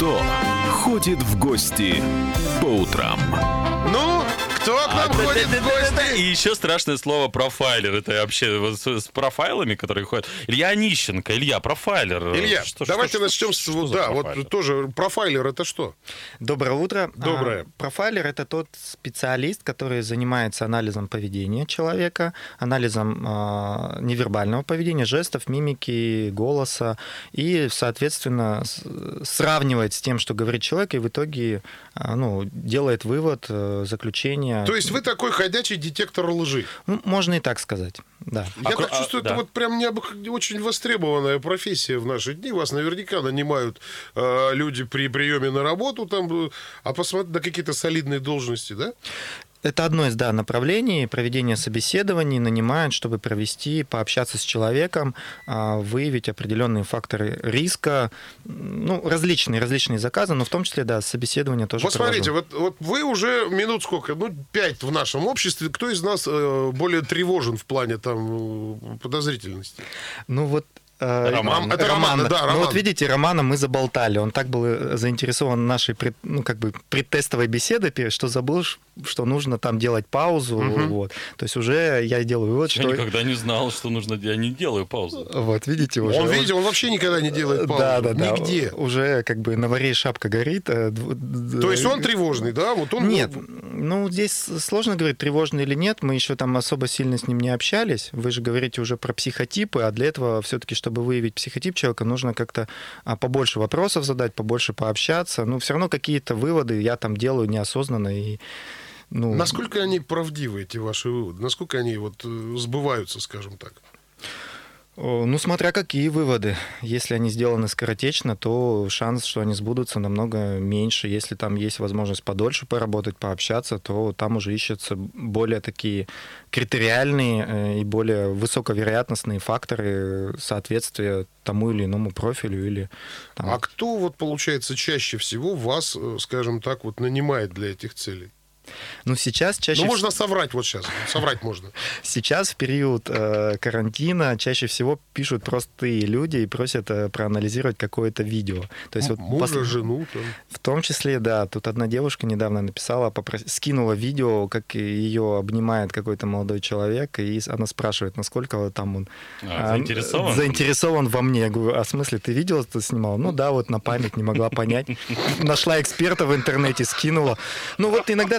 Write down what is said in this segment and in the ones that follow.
Кто ходит в гости по утрам? Кто к нам ходит в гости? И еще страшное слово профайлер. Это вообще с, с профайлами, которые ходят. Илья Онищенко. Илья, профайлер. Илья, Что- давайте что- начнем с... что за да, вот тоже профайлер это что? Доброе утро. Доброе. А, Профайлер это тот специалист, который занимается анализом поведения человека, анализом а, невербального поведения, жестов, мимики, голоса и, соответственно, с- сравнивает с тем, что говорит человек, и в итоге а, ну, делает вывод, э, заключение. То есть вы такой ходячий детектор лжи. Ну, можно и так сказать, да. Я А так а, чувствую, это да. вот прям необык- очень востребованная профессия в наши дни. Вас наверняка нанимают э, люди при приеме на работу, там, а посмотреть на какие-то солидные должности, да? Это одно из да, направлений проведения собеседований, нанимают, чтобы провести, пообщаться с человеком, а, выявить определенные факторы риска, ну, различные, различные заказы, но в том числе, да, собеседование тоже Вот смотрите, вот, вот вы уже минут сколько, ну, пять в нашем обществе. Кто из нас э, более тревожен в плане там э, подозрительности? Ну вот Роман. Это Роман, да, Ну Роман. вот видите, Романа мы заболтали. Он так был э, заинтересован нашей пред- ну, как бы предтестовой беседой, что забыл, что нужно там делать паузу. Вот. То есть уже я делаю вывод, Я что... никогда не знал, что нужно... Я не делаю паузу. Вот, видите, уже. Он, видите, он вообще никогда не делает паузу. Да, да, да. Нигде. Уже как бы на варе шапка горит. э, То есть он тревожный, да? Вот он Нет, ну здесь сложно говорить, тревожный или нет. Мы еще там особо сильно с ним не общались. Вы же говорите уже про психотипы, а для этого все-таки, чтобы выявить психотип человека, нужно как-то а, побольше вопросов задать, побольше пообщаться. Ну, все равно какие-то выводы я там делаю неосознанно. И, ну, Насколько они правдивы, эти ваши выводы? Насколько они вот э, сбываются, скажем так? О, Ну, смотря какие выводы. Если они сделаны скоротечно, то шанс, что они сбудутся, намного меньше. Если там есть возможность подольше поработать, пообщаться, то там уже ищутся более такие критериальные э, и более высоковероятностные факторы соответствия тому или иному профилю или там, А кто вот, получается, чаще всего вас, э, скажем так, вот нанимает для этих целей? Ну, сейчас чаще Ну, можно соврать вот сейчас. Соврать можно. Сейчас в период э, карантина чаще всего пишут простые люди и просят э, проанализировать какое-то видео. То есть вот Мужа, пос- жену. Там. В том числе, да. Тут одна девушка недавно написала, попрос- скинула видео, как ее обнимает какой-то молодой человек, и она спрашивает, насколько там он А, заинтересован? заинтересован во мне. Я говорю, а в смысле, ты видел, что снимал? Ну да, вот на память не могла понять. Нашла эксперта в интернете, скинула. Ну вот иногда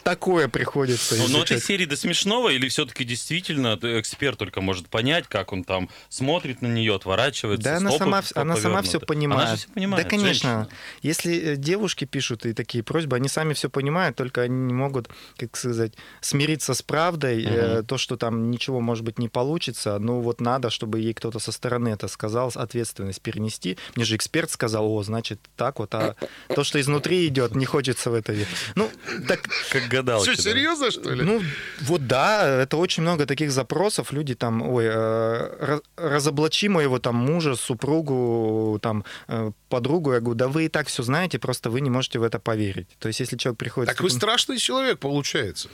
такое приходится Ну, но этой изучать. серии до смешного или все-таки действительно эксперт только может понять, как он там смотрит на нее, отворачивается? Да, она сама, она сама все понимает. Она же все понимает. Да, конечно. женщина. Если э, девушки пишут и такие просьбы, они сами все понимают, только они не могут, как сказать, смириться с правдой, э, Мгм. то, что там ничего, может быть, не получится. Ну вот надо, чтобы ей кто-то со стороны это сказал, ответственность перенести. Мне же эксперт сказал, о, значит, так вот, а то, что изнутри идет, не хочется в это верить. Ну, так Как гадалки. Что, да. серьезно, что ли? ну, вот да, это очень много таких запросов. Люди там, ой, э, разоблачи моего там мужа, супругу, там, э, подругу. Я говорю, да вы и так все знаете, просто вы не можете в это поверить. То есть, если человек приходит... с так вы таким- страшный человек, получается.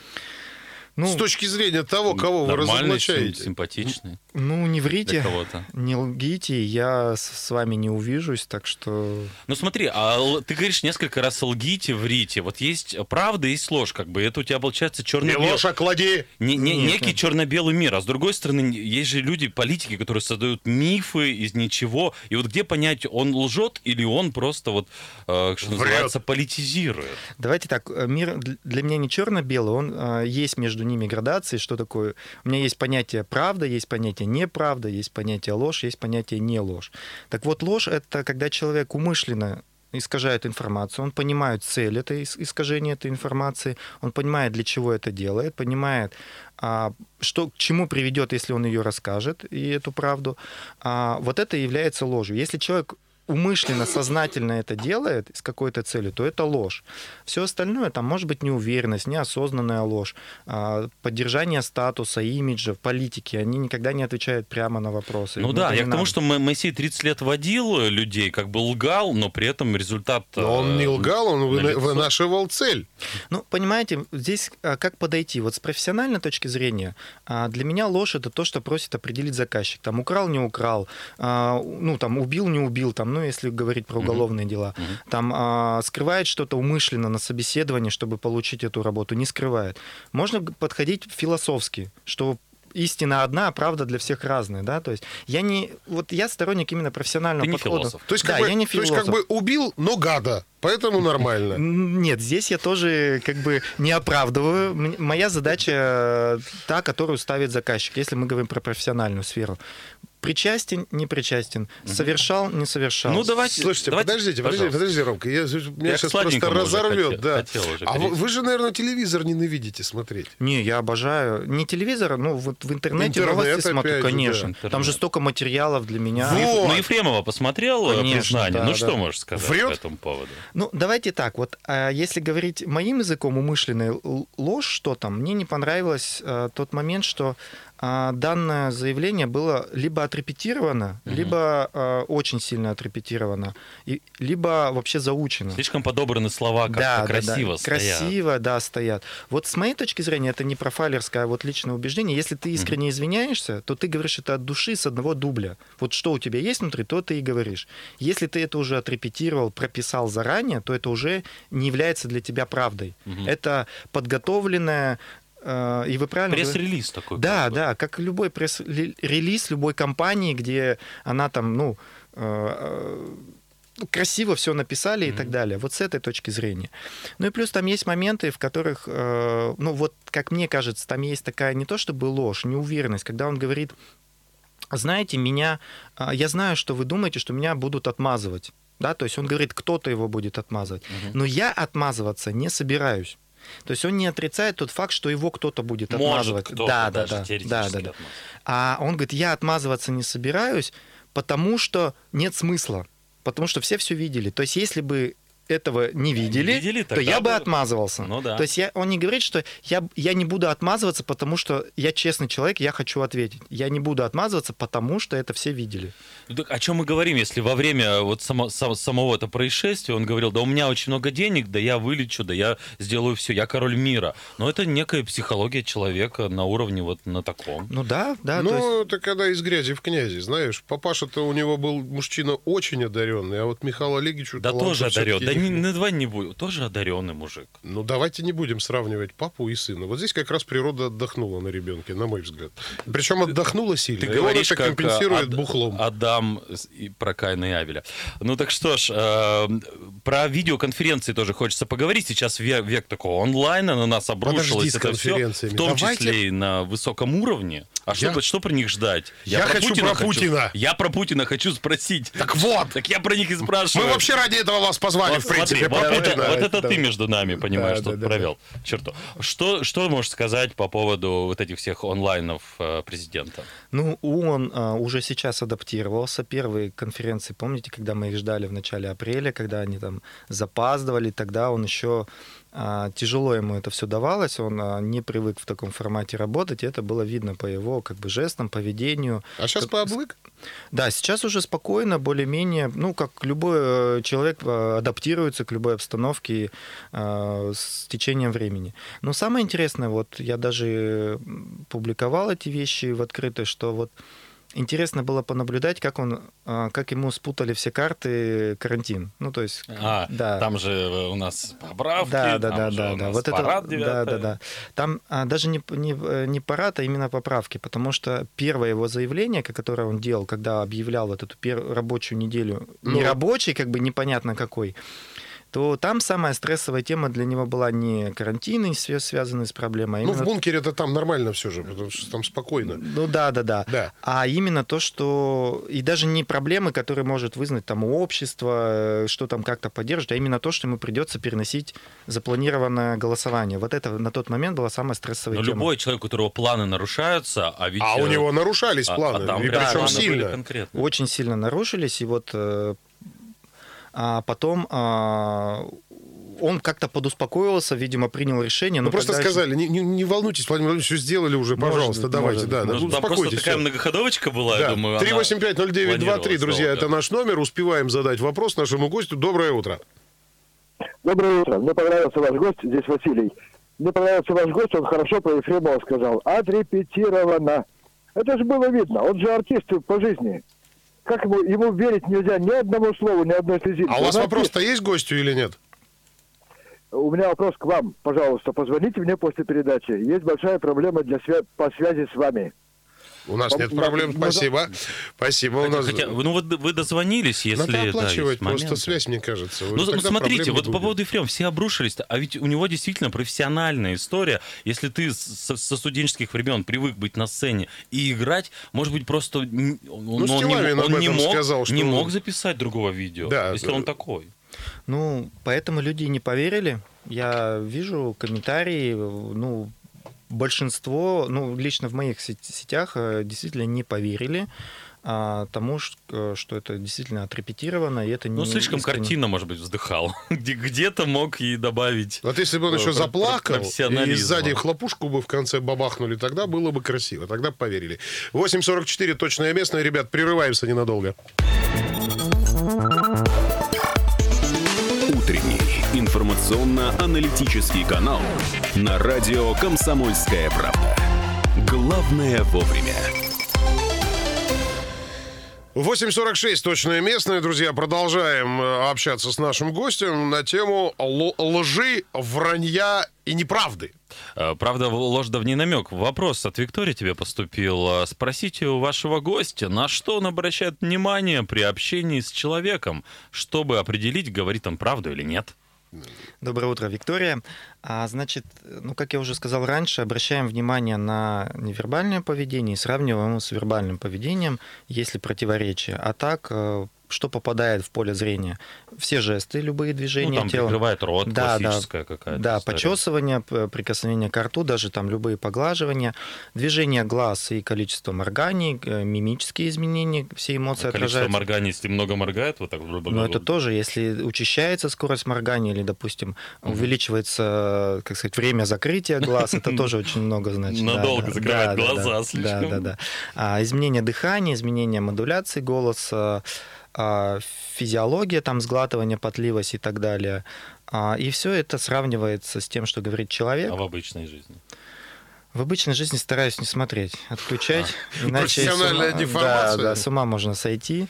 Ну, С точки зрения того, кого вы разоблачаете. сим- симпатичный ну, не врите, кого-то. не лгите, я с- вами не увижусь, так что... Ну смотри, а ты говоришь несколько раз лгите, врите. Вот есть правда, есть ложь, как бы. Это у тебя получается Не черно-белый... ложь, а клади. Не, не- Нет, некий нет. черно-белый мир. А с другой стороны, есть же люди, политики, которые создают мифы из ничего. И вот где понять, он лжет или он просто вот, э, что Врет. называется, политизирует? Давайте так, э, мир дл- для меня не черно-белый, он э, есть между ними градации, что такое. У меня есть понятие правда, есть понятие неправда, есть понятие ложь, есть понятие не ложь. Так вот, ложь это когда человек умышленно искажает информацию, он понимает цель этой ис- искажения этой информации, он понимает, для чего это делает, понимает, а, что к чему приведет, если он ее расскажет, и эту правду. А, вот это является ложью. Если человек умышленно, сознательно это делает с какой-то целью, то это ложь. Все остальное, там может быть неуверенность, неосознанная ложь, а, поддержание статуса, имиджа, политики, они никогда не отвечают прямо на вопросы. Ну Им да, я к тому, что Моисей 30 лет водил людей, как бы лгал, но при этом результат... Но он не э, лгал, он вынашивал цель. Ну, понимаете, здесь а, как подойти? Вот с профессиональной точки зрения, а, для меня ложь это то, что просит определить заказчик. Там украл, не украл, ну, там убил, не убил, там, ну, если говорить про уголовные дела, там а, скрывает что-то умышленно на собеседовании, чтобы получить эту работу, не скрывает. Можно подходить философски, что истина одна, а правда для всех разная, да, то есть я не, вот я сторонник именно профессионального Ты не подхода. философ. То есть, как да, бы, я не то есть, философ. как бы убил, но гада. Поэтому нормально. Нет, здесь я тоже как бы не оправдываю. Моя задача э, та, которую ставит заказчик, если мы говорим про профессиональную сферу. Причастен, не причастен, совершал, не совершал. Ну, давайте... Слушайте, давайте, подождите, подождите, пожалуйста. подожди, Ромка, я, меня Я сейчас просто разорвет, хотел- да. хотел уже а вы, вы же, наверное, телевизор ненавидите смотреть. Не, я обожаю. Не телевизор, ну вот в интернете Интернет, новости опять смотрю, же, конечно. да. Там же столько материалов для меня. Вот. Ну, Ефремова посмотрел э, Конечно, признание. да, ну, да. что можешь сказать Врет? по этому поводу? Ну, давайте так, вот. А, если говорить моим языком умышленная ложь, что там, мне не понравилось а, тот момент, что данное заявление было либо отрепетировано, либо а, очень сильно отрепетировано, и, либо вообще заучено. Слишком подобраны слова, как-то да, да, красиво да. стоят. Красиво, да, стоят. Вот с моей точки зрения, это не профайлерское, а вот личное убеждение. Если ты искренне извиняешься, то ты говоришь это от души с одного дубля. Вот что у тебя есть внутри, то ты и говоришь. Если ты это уже отрепетировал, прописал заранее, то это уже не является для тебя правдой. Это подготовленное, э, и вы правильно... Пресс-релиз такой. да, да, как любой пресс-релиз любой компании, где она там, ну, э, э, красиво все написали и так далее. Вот с этой точки зрения. Ну и плюс там есть моменты, в которых, э, ну вот, как мне кажется, там есть такая не то чтобы ложь, неуверенность, когда он говорит, знаете, меня, я знаю, что вы думаете, что меня будут отмазывать. Да, то есть он говорит, кто-то его будет отмазывать. Но я отмазываться не собираюсь. То есть он не отрицает тот факт, что его кто-то будет Может, отмазывать. кто-то да, да, да, да, да, да. А он говорит, я отмазываться не собираюсь, потому что нет смысла. Потому что все все видели. То есть если бы этого не видели, видели, то я бы отмазывался. Ну да. То есть я, он не говорит, что я, я не буду отмазываться, потому что я честный человек, я хочу ответить. Я не буду отмазываться, потому что это все видели. Ну, так о чем мы говорим, если во время вот само- сам- самого этого происшествия он говорил, да у меня очень много денег, да я вылечу, да я сделаю все, я король мира. Но это некая психология человека на уровне вот на таком. Ну да, да. то есть- ну, это когда из грязи в князи, знаешь. Папаша-то у него был мужчина очень одаренный, а вот Михаил Олеговичу Да тоже одарен. всё-таки Да не не, на два не будет. Тоже одаренный мужик. Ну, давайте не будем сравнивать папу и сына. Вот здесь как раз природа отдохнула на ребенке, на мой взгляд. Причем отдохнула сильно. Ты и он говоришь, это как компенсирует бухлом. Адам и про Каина и Авеля. Ну так что ж, э, про видеоконференции тоже хочется поговорить. Сейчас век, век такого онлайна на нас обрушилось Подожди это все, в том Давайте- числе и на высоком уровне. А что, Я- что про них ждать? Я хочу про хочу- Путина. Я про Путина хочу спросить. Так вот! Так я про них и спрашиваю. Мы вообще ради этого вас позвали, Вот принципе. вот, это, Путина. вот это Да. ты между нами, понимаешь, Да, тут да, да, провел черту. Что, что можешь сказать по поводу вот этих всех онлайнов э, президента? Ну, он а, уже сейчас адаптировался. Первые конференции, помните, когда мы их ждали в начале апреля, когда они там запаздывали, тогда он еще тяжело ему это все давалось, он а, не привык в таком формате работать, и это было видно по его как бы жестам, поведению. А сейчас Как- пооблык? Да, сейчас уже спокойно, более-менее, ну, как любой э, человек э, адаптируется к любой обстановке э, с течением времени. Но самое интересное, вот я даже публиковал эти вещи в открытое, что вот интересно было понаблюдать, как он, э, как ему спутали все карты карантин. Ну, то есть, А, да. там же э, у нас поправки, Да, да, да, да, да. Вот это, парад да, 9. да, да. Там а, даже не, не, э, не парад, а именно поправки, потому что первое его заявление, ко- которое он делал, когда объявлял вот эту пер- рабочую неделю, не Ну. рабочий, как бы непонятно какой, то там самая стрессовая тема для него была не карантин, свя- связанный с проблемой, а Ну, в бункере-то там нормально все же, потому что там спокойно. ну да, да, да, Да. А именно то, что и даже не проблемы, которые может вызвать там общество, э, что там как-то поддержит, а именно то, что ему придется переносить запланированное голосование. Вот это на тот момент была самая стрессовая Но тема. любой человек, у которого планы нарушаются, а ведь... А у э, него нарушались а- планы, а там и причем были сильно. конкретные. Очень сильно нарушились, и вот э, а потом а, он как-то подуспокоился, видимо, принял решение. Ну, просто когда еще- сказали, не, не- не волнуйтесь, Владимир Владимирович, все сделали уже, Может пожалуйста, быть, давайте, может да, да, может ну, Там просто успокойтесь. такая многоходовочка была, я Да. думаю, она 3850923, планировалась друзья, долго. это наш номер. Успеваем задать вопрос нашему гостю. Доброе утро. Доброе утро. Мне понравился ваш гость, здесь Василий. Мне понравился ваш гость, он хорошо про Ефремова сказал. Отрепетировано. Это же было видно, он же артист по жизни. Как ему, ему верить нельзя ни одному слову, ни одной слезинки. А у вас вопрос-то есть гостю или нет? У меня вопрос к вам, пожалуйста, позвоните мне после передачи. Есть большая проблема для свя- по связи с вами. У нас нет Ну, проблем, ну, спасибо. Спасибо. У нас... Хотя, ну вот вы дозвонились, если... Надо да, оплачивать просто моменты. связь, мне кажется. Ну, Тогда смотрите, вот не по будет. поводу Ефрема все обрушились, а ведь у него действительно профессиональная история. Если ты со, со студенческих времен привык быть на сцене и играть, может быть, просто н- он, он не, он не мог, сказал, что не он- мог записать другого видео, Да, если да. он такой. Ну, поэтому люди не поверили. Я вижу комментарии, ну, большинство, ну, лично в моих сет- сетях э, действительно не поверили а, тому, э, что это действительно отрепетировано, и это Ну, не слишком искренне. картина, может быть, вздыхал. Где- Где-то мог и добавить. Вот если бы он Э, еще заплакал, и сзади хлопушку бы в конце бабахнули, тогда было бы красиво, тогда бы поверили. 8.44, точное местное, ребят, прерываемся ненадолго. Информационно-аналитический канал на радио «Комсомольская правда». Главное вовремя. 8.46, точное местное. Друзья, продолжаем э, общаться с нашим гостем на тему лжи, вранья и неправды. Э, Правда, ложь да в ней намек. Вопрос от Виктории тебе поступил. Э, Спросите у вашего гостя, на что он обращает внимание при общении с человеком, чтобы определить, говорит он правду или нет. Доброе утро, Виктория. А, значит, ну, как я уже сказал раньше, обращаем внимание на невербальное поведение и сравниваем его с вербальным поведением, если противоречие. А так, э, что попадает в поле зрения? Все жесты, любые Ну, движения там тела. прикрывает рот, Да, да. классическая какая-то Да, история. почесывание, прикосновение к рту, даже там любые поглаживания, движение глаз и количество морганий, э, мимические изменения, все эмоции А Количество отражаются. морганий, если много моргает, вот так... Но это тоже, если учащается скорость моргания или, допустим, увеличивается, как сказать, время закрытия глаз, это тоже очень много значит. Да, Надолго да, закрывает да, да, глаза да, слишком. Да, да, да. Изменение дыхания, изменение модуляции голоса, физиология, там, сглатывание, потливость и так далее. А, И все это сравнивается с тем, что говорит человек. А в обычной жизни? В обычной жизни стараюсь не смотреть, отключать, иначе с ума-. Да, да, с ума можно сойти.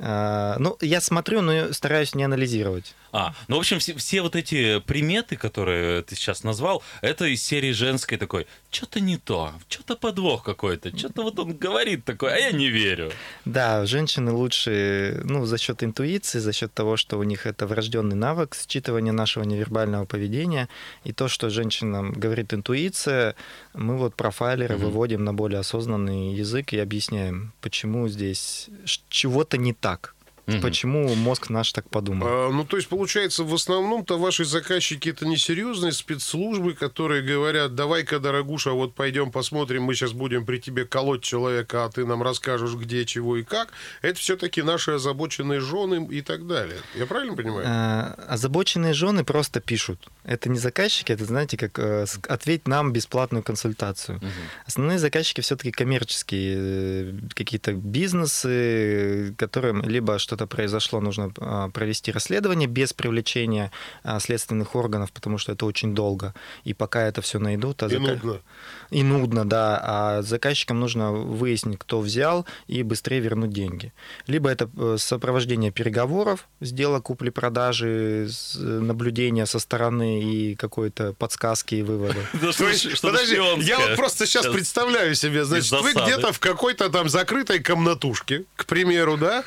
А, Ну, я смотрю, но стараюсь не анализировать. А, ну, в общем, все, все вот эти приметы, которые ты сейчас назвал, это из серии женской такой, что-то не то, что-то подвох какой-то, что-то вот он говорит такое, а я не верю. Да, женщины лучше, ну, за счет интуиции, за счет того, что у них это врожденный навык считывания нашего невербального поведения, и то, что женщинам говорит интуиция, мы вот профайлеры Мгм. выводим на более осознанный язык и объясняем, почему здесь чего-то не так, так. Мгм. почему мозг наш так подумал. А, ну, то есть, получается, в основном-то ваши заказчики это несерьезные спецслужбы, которые говорят, давай-ка, дорогуша, вот пойдем посмотрим, мы сейчас будем при тебе колоть человека, а ты нам расскажешь, где, чего и как. Это все-таки наши озабоченные жены и так далее. Я правильно понимаю? А, Озабоченные жены просто пишут. Это не заказчики, это, знаете, как э, ответь нам бесплатную консультацию. Основные заказчики все-таки коммерческие, э, какие-то бизнесы, которым либо что-то произошло, нужно а, провести расследование без привлечения а, следственных органов, потому что это очень долго. И пока это все найдут... а И зака- нудно. и нудно, да. А заказчикам нужно выяснить, кто взял, и быстрее вернуть деньги. Либо это э, сопровождение переговоров, сделок купли-продажи, э, наблюдения со стороны и какой-то подсказки и выводы. Подожди, я вот просто сейчас представляю себе, значит, вы где-то в какой-то там закрытой комнатушке, к примеру, да,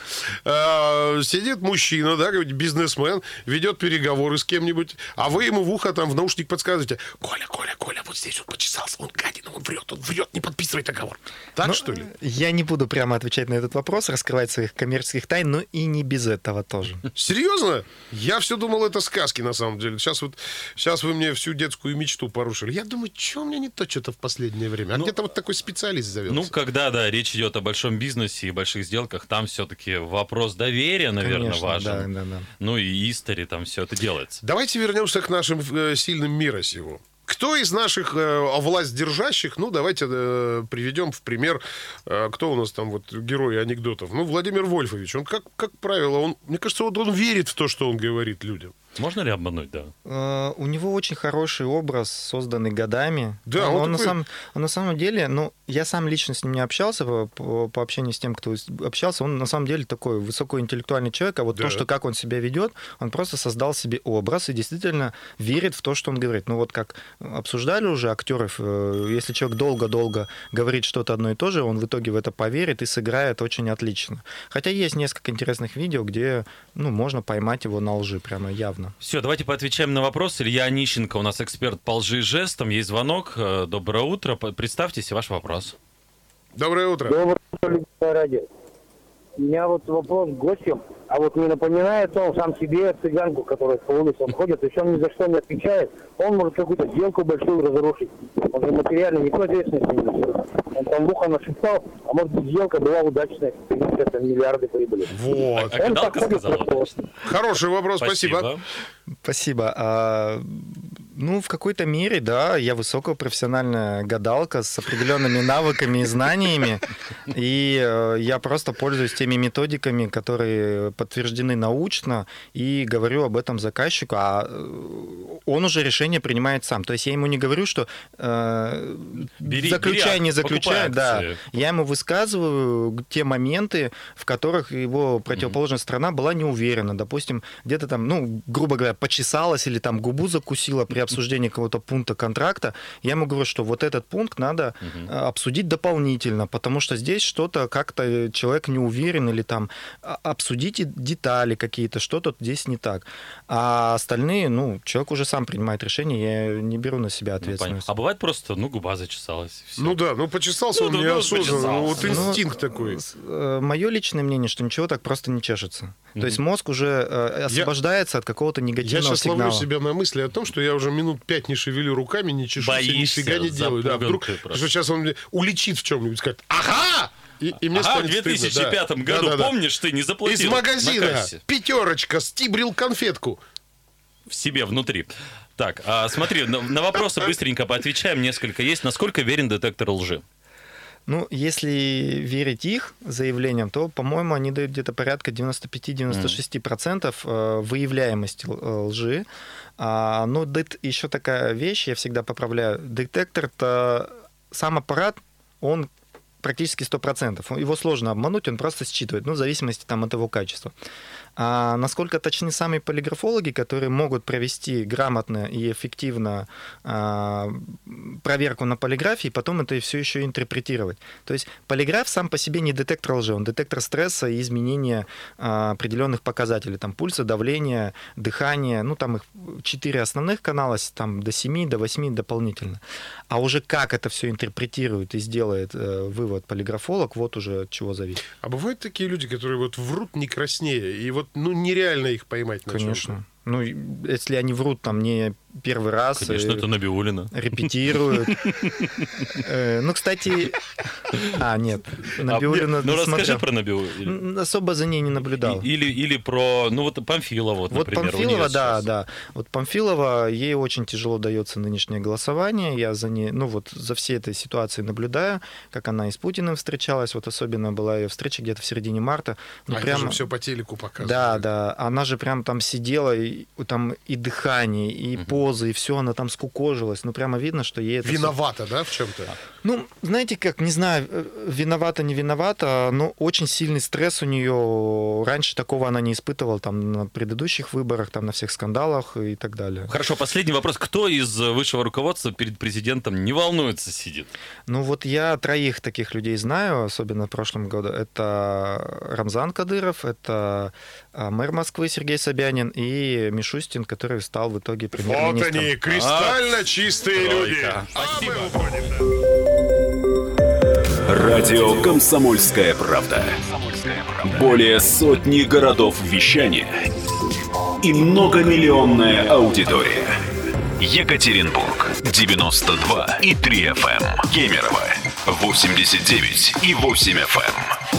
э, сидит мужчина, да, какой-нибудь бизнесмен, ведет переговоры с кем-нибудь, а вы ему в ухо там в наушник подсказываете, Коля, Коля, Коля, вот здесь он почесался, он гадина, он врет, он врет, не подписывай договор. Так, Ну, что ли? Я не буду прямо отвечать на этот вопрос, раскрывать своих коммерческих тайн, но и не без этого тоже. Серьезно? Я все думал, это сказки на самом деле. Сейчас вот, сейчас вы мне всю детскую мечту порушили. Я думаю, что у меня не то что-то в последнее время. А Ну, где-то вот такой специалист завелся. Ну, когда, да, речь идет о большом бизнесе и больших сделках, там все-таки вопрос доверия, наверное, Конечно, важен. да, да, да. Ну и истори, там все это делается. Давайте вернемся к нашим э, сильным мира сего. Кто из наших э, власть держащих, ну, давайте э, приведем в пример, э, кто у нас там вот герои анекдотов. Ну, Владимир Вольфович, он, как, как правило, он, мне кажется, вот он верит в то, что он говорит людям. Можно ли обмануть, да? Э, У него очень хороший образ, созданный годами. Да, он, он он на, такой- самом, он на самом деле, ну, я сам лично с ним не общался, по, по, по общению с тем, кто общался, он на самом деле такой высокоинтеллектуальный человек, а вот Да. то, что как он себя ведет, он просто создал себе образ и действительно верит в то, что он говорит. Ну вот как обсуждали уже актеров, э, если человек долго-долго говорит что-то одно и то же, он в итоге в это поверит и сыграет очень отлично. Хотя есть несколько интересных видео, где, ну, можно поймать его на лжи прямо явно. Все, давайте поотвечаем на вопрос. Илья Онищенко у нас эксперт по лжи и жестам. Есть звонок. Э, Доброе утро. Представьтесь ваш вопрос. Доброе утро. Доброе утро, радио. У меня вот вопрос к гостям. А вот не напоминает он сам себе цыганку, которая по улицам ходит, он ни за что не отвечает. Он может какую-то сделку большую разрушить. Он же материально никакой ответственности не несет. Он там в ухо нашептал, а может быть сделка была удачная, принесет там миллиарды прибыли. Вот. А Он просто. Хороший вопрос, спасибо. Спасибо. А, ну, в какой-то мере, да, я высокопрофессиональная гадалка с определенными навыками и знаниями, и э, я просто пользуюсь теми методиками, которые подтверждены научно, и говорю об этом заказчику, а э, он уже решение принимает сам. То есть я ему не говорю, что э, Бери- заключай, бери, не заключай, да. Я ему высказываю те моменты, в которых его противоположная сторона была не уверена. Допустим, где-то там, ну, грубо говоря, почесалась или там губу закусила при обсуждении какого-то пункта контракта. Я ему говорю, что вот этот пункт надо э, обсудить дополнительно, потому что здесь что-то как-то человек не уверен или там а- обсудите детали какие-то, что-то здесь не так. А остальные, ну, человек уже сам принимает решение, я не беру на себя Ну, ответственность. А бывает просто, ну, губа зачесалась. всё. Ну да, ну почесался Ну он да, ну, неосознанно. Ну, вот инстинкт такой. Мое личное мнение, что ничего так просто не чешется. То есть мозг уже э, освобождается от какого-то Я негативного сейчас сигнала. ловлю себя на мысли о том, что я уже минут пять не шевелю руками, не чешусь, Боишься, нифига не делаю. Да, вдруг, что сейчас он мне уличит в чем-нибудь, скажет, ага! И, и мне Ага, в станет стыдно, 2005 да. году, Да-да-да. помнишь, ты не заплатил Из на магазина пятерочка стибрил конфетку. в себе внутри. Так, а, смотри, на, на вопросы быстренько поотвечаем. Несколько есть. Насколько верен детектор лжи? Ну, если верить их заявлениям, то, по-моему, они дают где-то порядка 95-96% э, выявляемости э, лжи. А, но дет- еще такая вещь, я всегда поправляю. Детектор это сам аппарат, он практически 100%. Его сложно обмануть, он просто считывает, ну, в зависимости там, от его качества. А насколько точны сами полиграфологи, которые могут провести грамотно и эффективно а, проверку на полиграфе, и потом это все еще интерпретировать. То есть полиграф сам по себе не детектор лжи, он детектор стресса и изменения а, определенных показателей, там пульса, давления, дыхания, ну там их четыре основных канала, там до 7, до 8 дополнительно. А уже как это все интерпретирует и сделает э, вывод полиграфолог, вот уже от чего зависит. А бывают такие люди, которые вот врут не краснее, и вот ну нереально их поймать Конечно. чём-то. Ну, если они врут там не первый раз, Конечно, э, это Набиулина. репетируют. Э, Ну, кстати... А, нет, А, Набиуллина ну, расскажи про Набиулину. Особо за ней не наблюдал. Или, или про, ну вот Памфилова, вот, Вот например. у Памфилова, да, да. Вот Памфилова, ей очень тяжело дается нынешнее голосование. Я за ней, ну вот за всей этой ситуацией наблюдаю, как она и с Путиным встречалась. Вот особенно была ее встреча где-то в середине марта. Ну, а же все по телеку показывают. Да, да. Она же прям там сидела, и там и дыхание, и позы, и все, она там скукожилась. Ну, прямо видно, что ей это Виновата, да, в чем-то? Ну, знаете как, не знаю, э, виновата, не виновата, но очень сильный стресс у нее. Раньше такого она не испытывала там на предыдущих выборах, там на всех скандалах и так далее. Хорошо, последний вопрос. Кто из э, высшего руководства перед президентом не волнуется, сидит? Ну вот я троих таких людей знаю, особенно в прошлом году. Это Рамзан Кадыров, это а, мэр Москвы Сергей Собянин и Мишустин, который стал в итоге Вот они, кристально чистые люди. Тройка. А мы Спасибо. уходим, да. Радио «Комсомольская правда». Более сотни городов вещания и многомиллионная аудитория. Екатеринбург 92 и 3 FM. Кемерово 89 и 8 FM.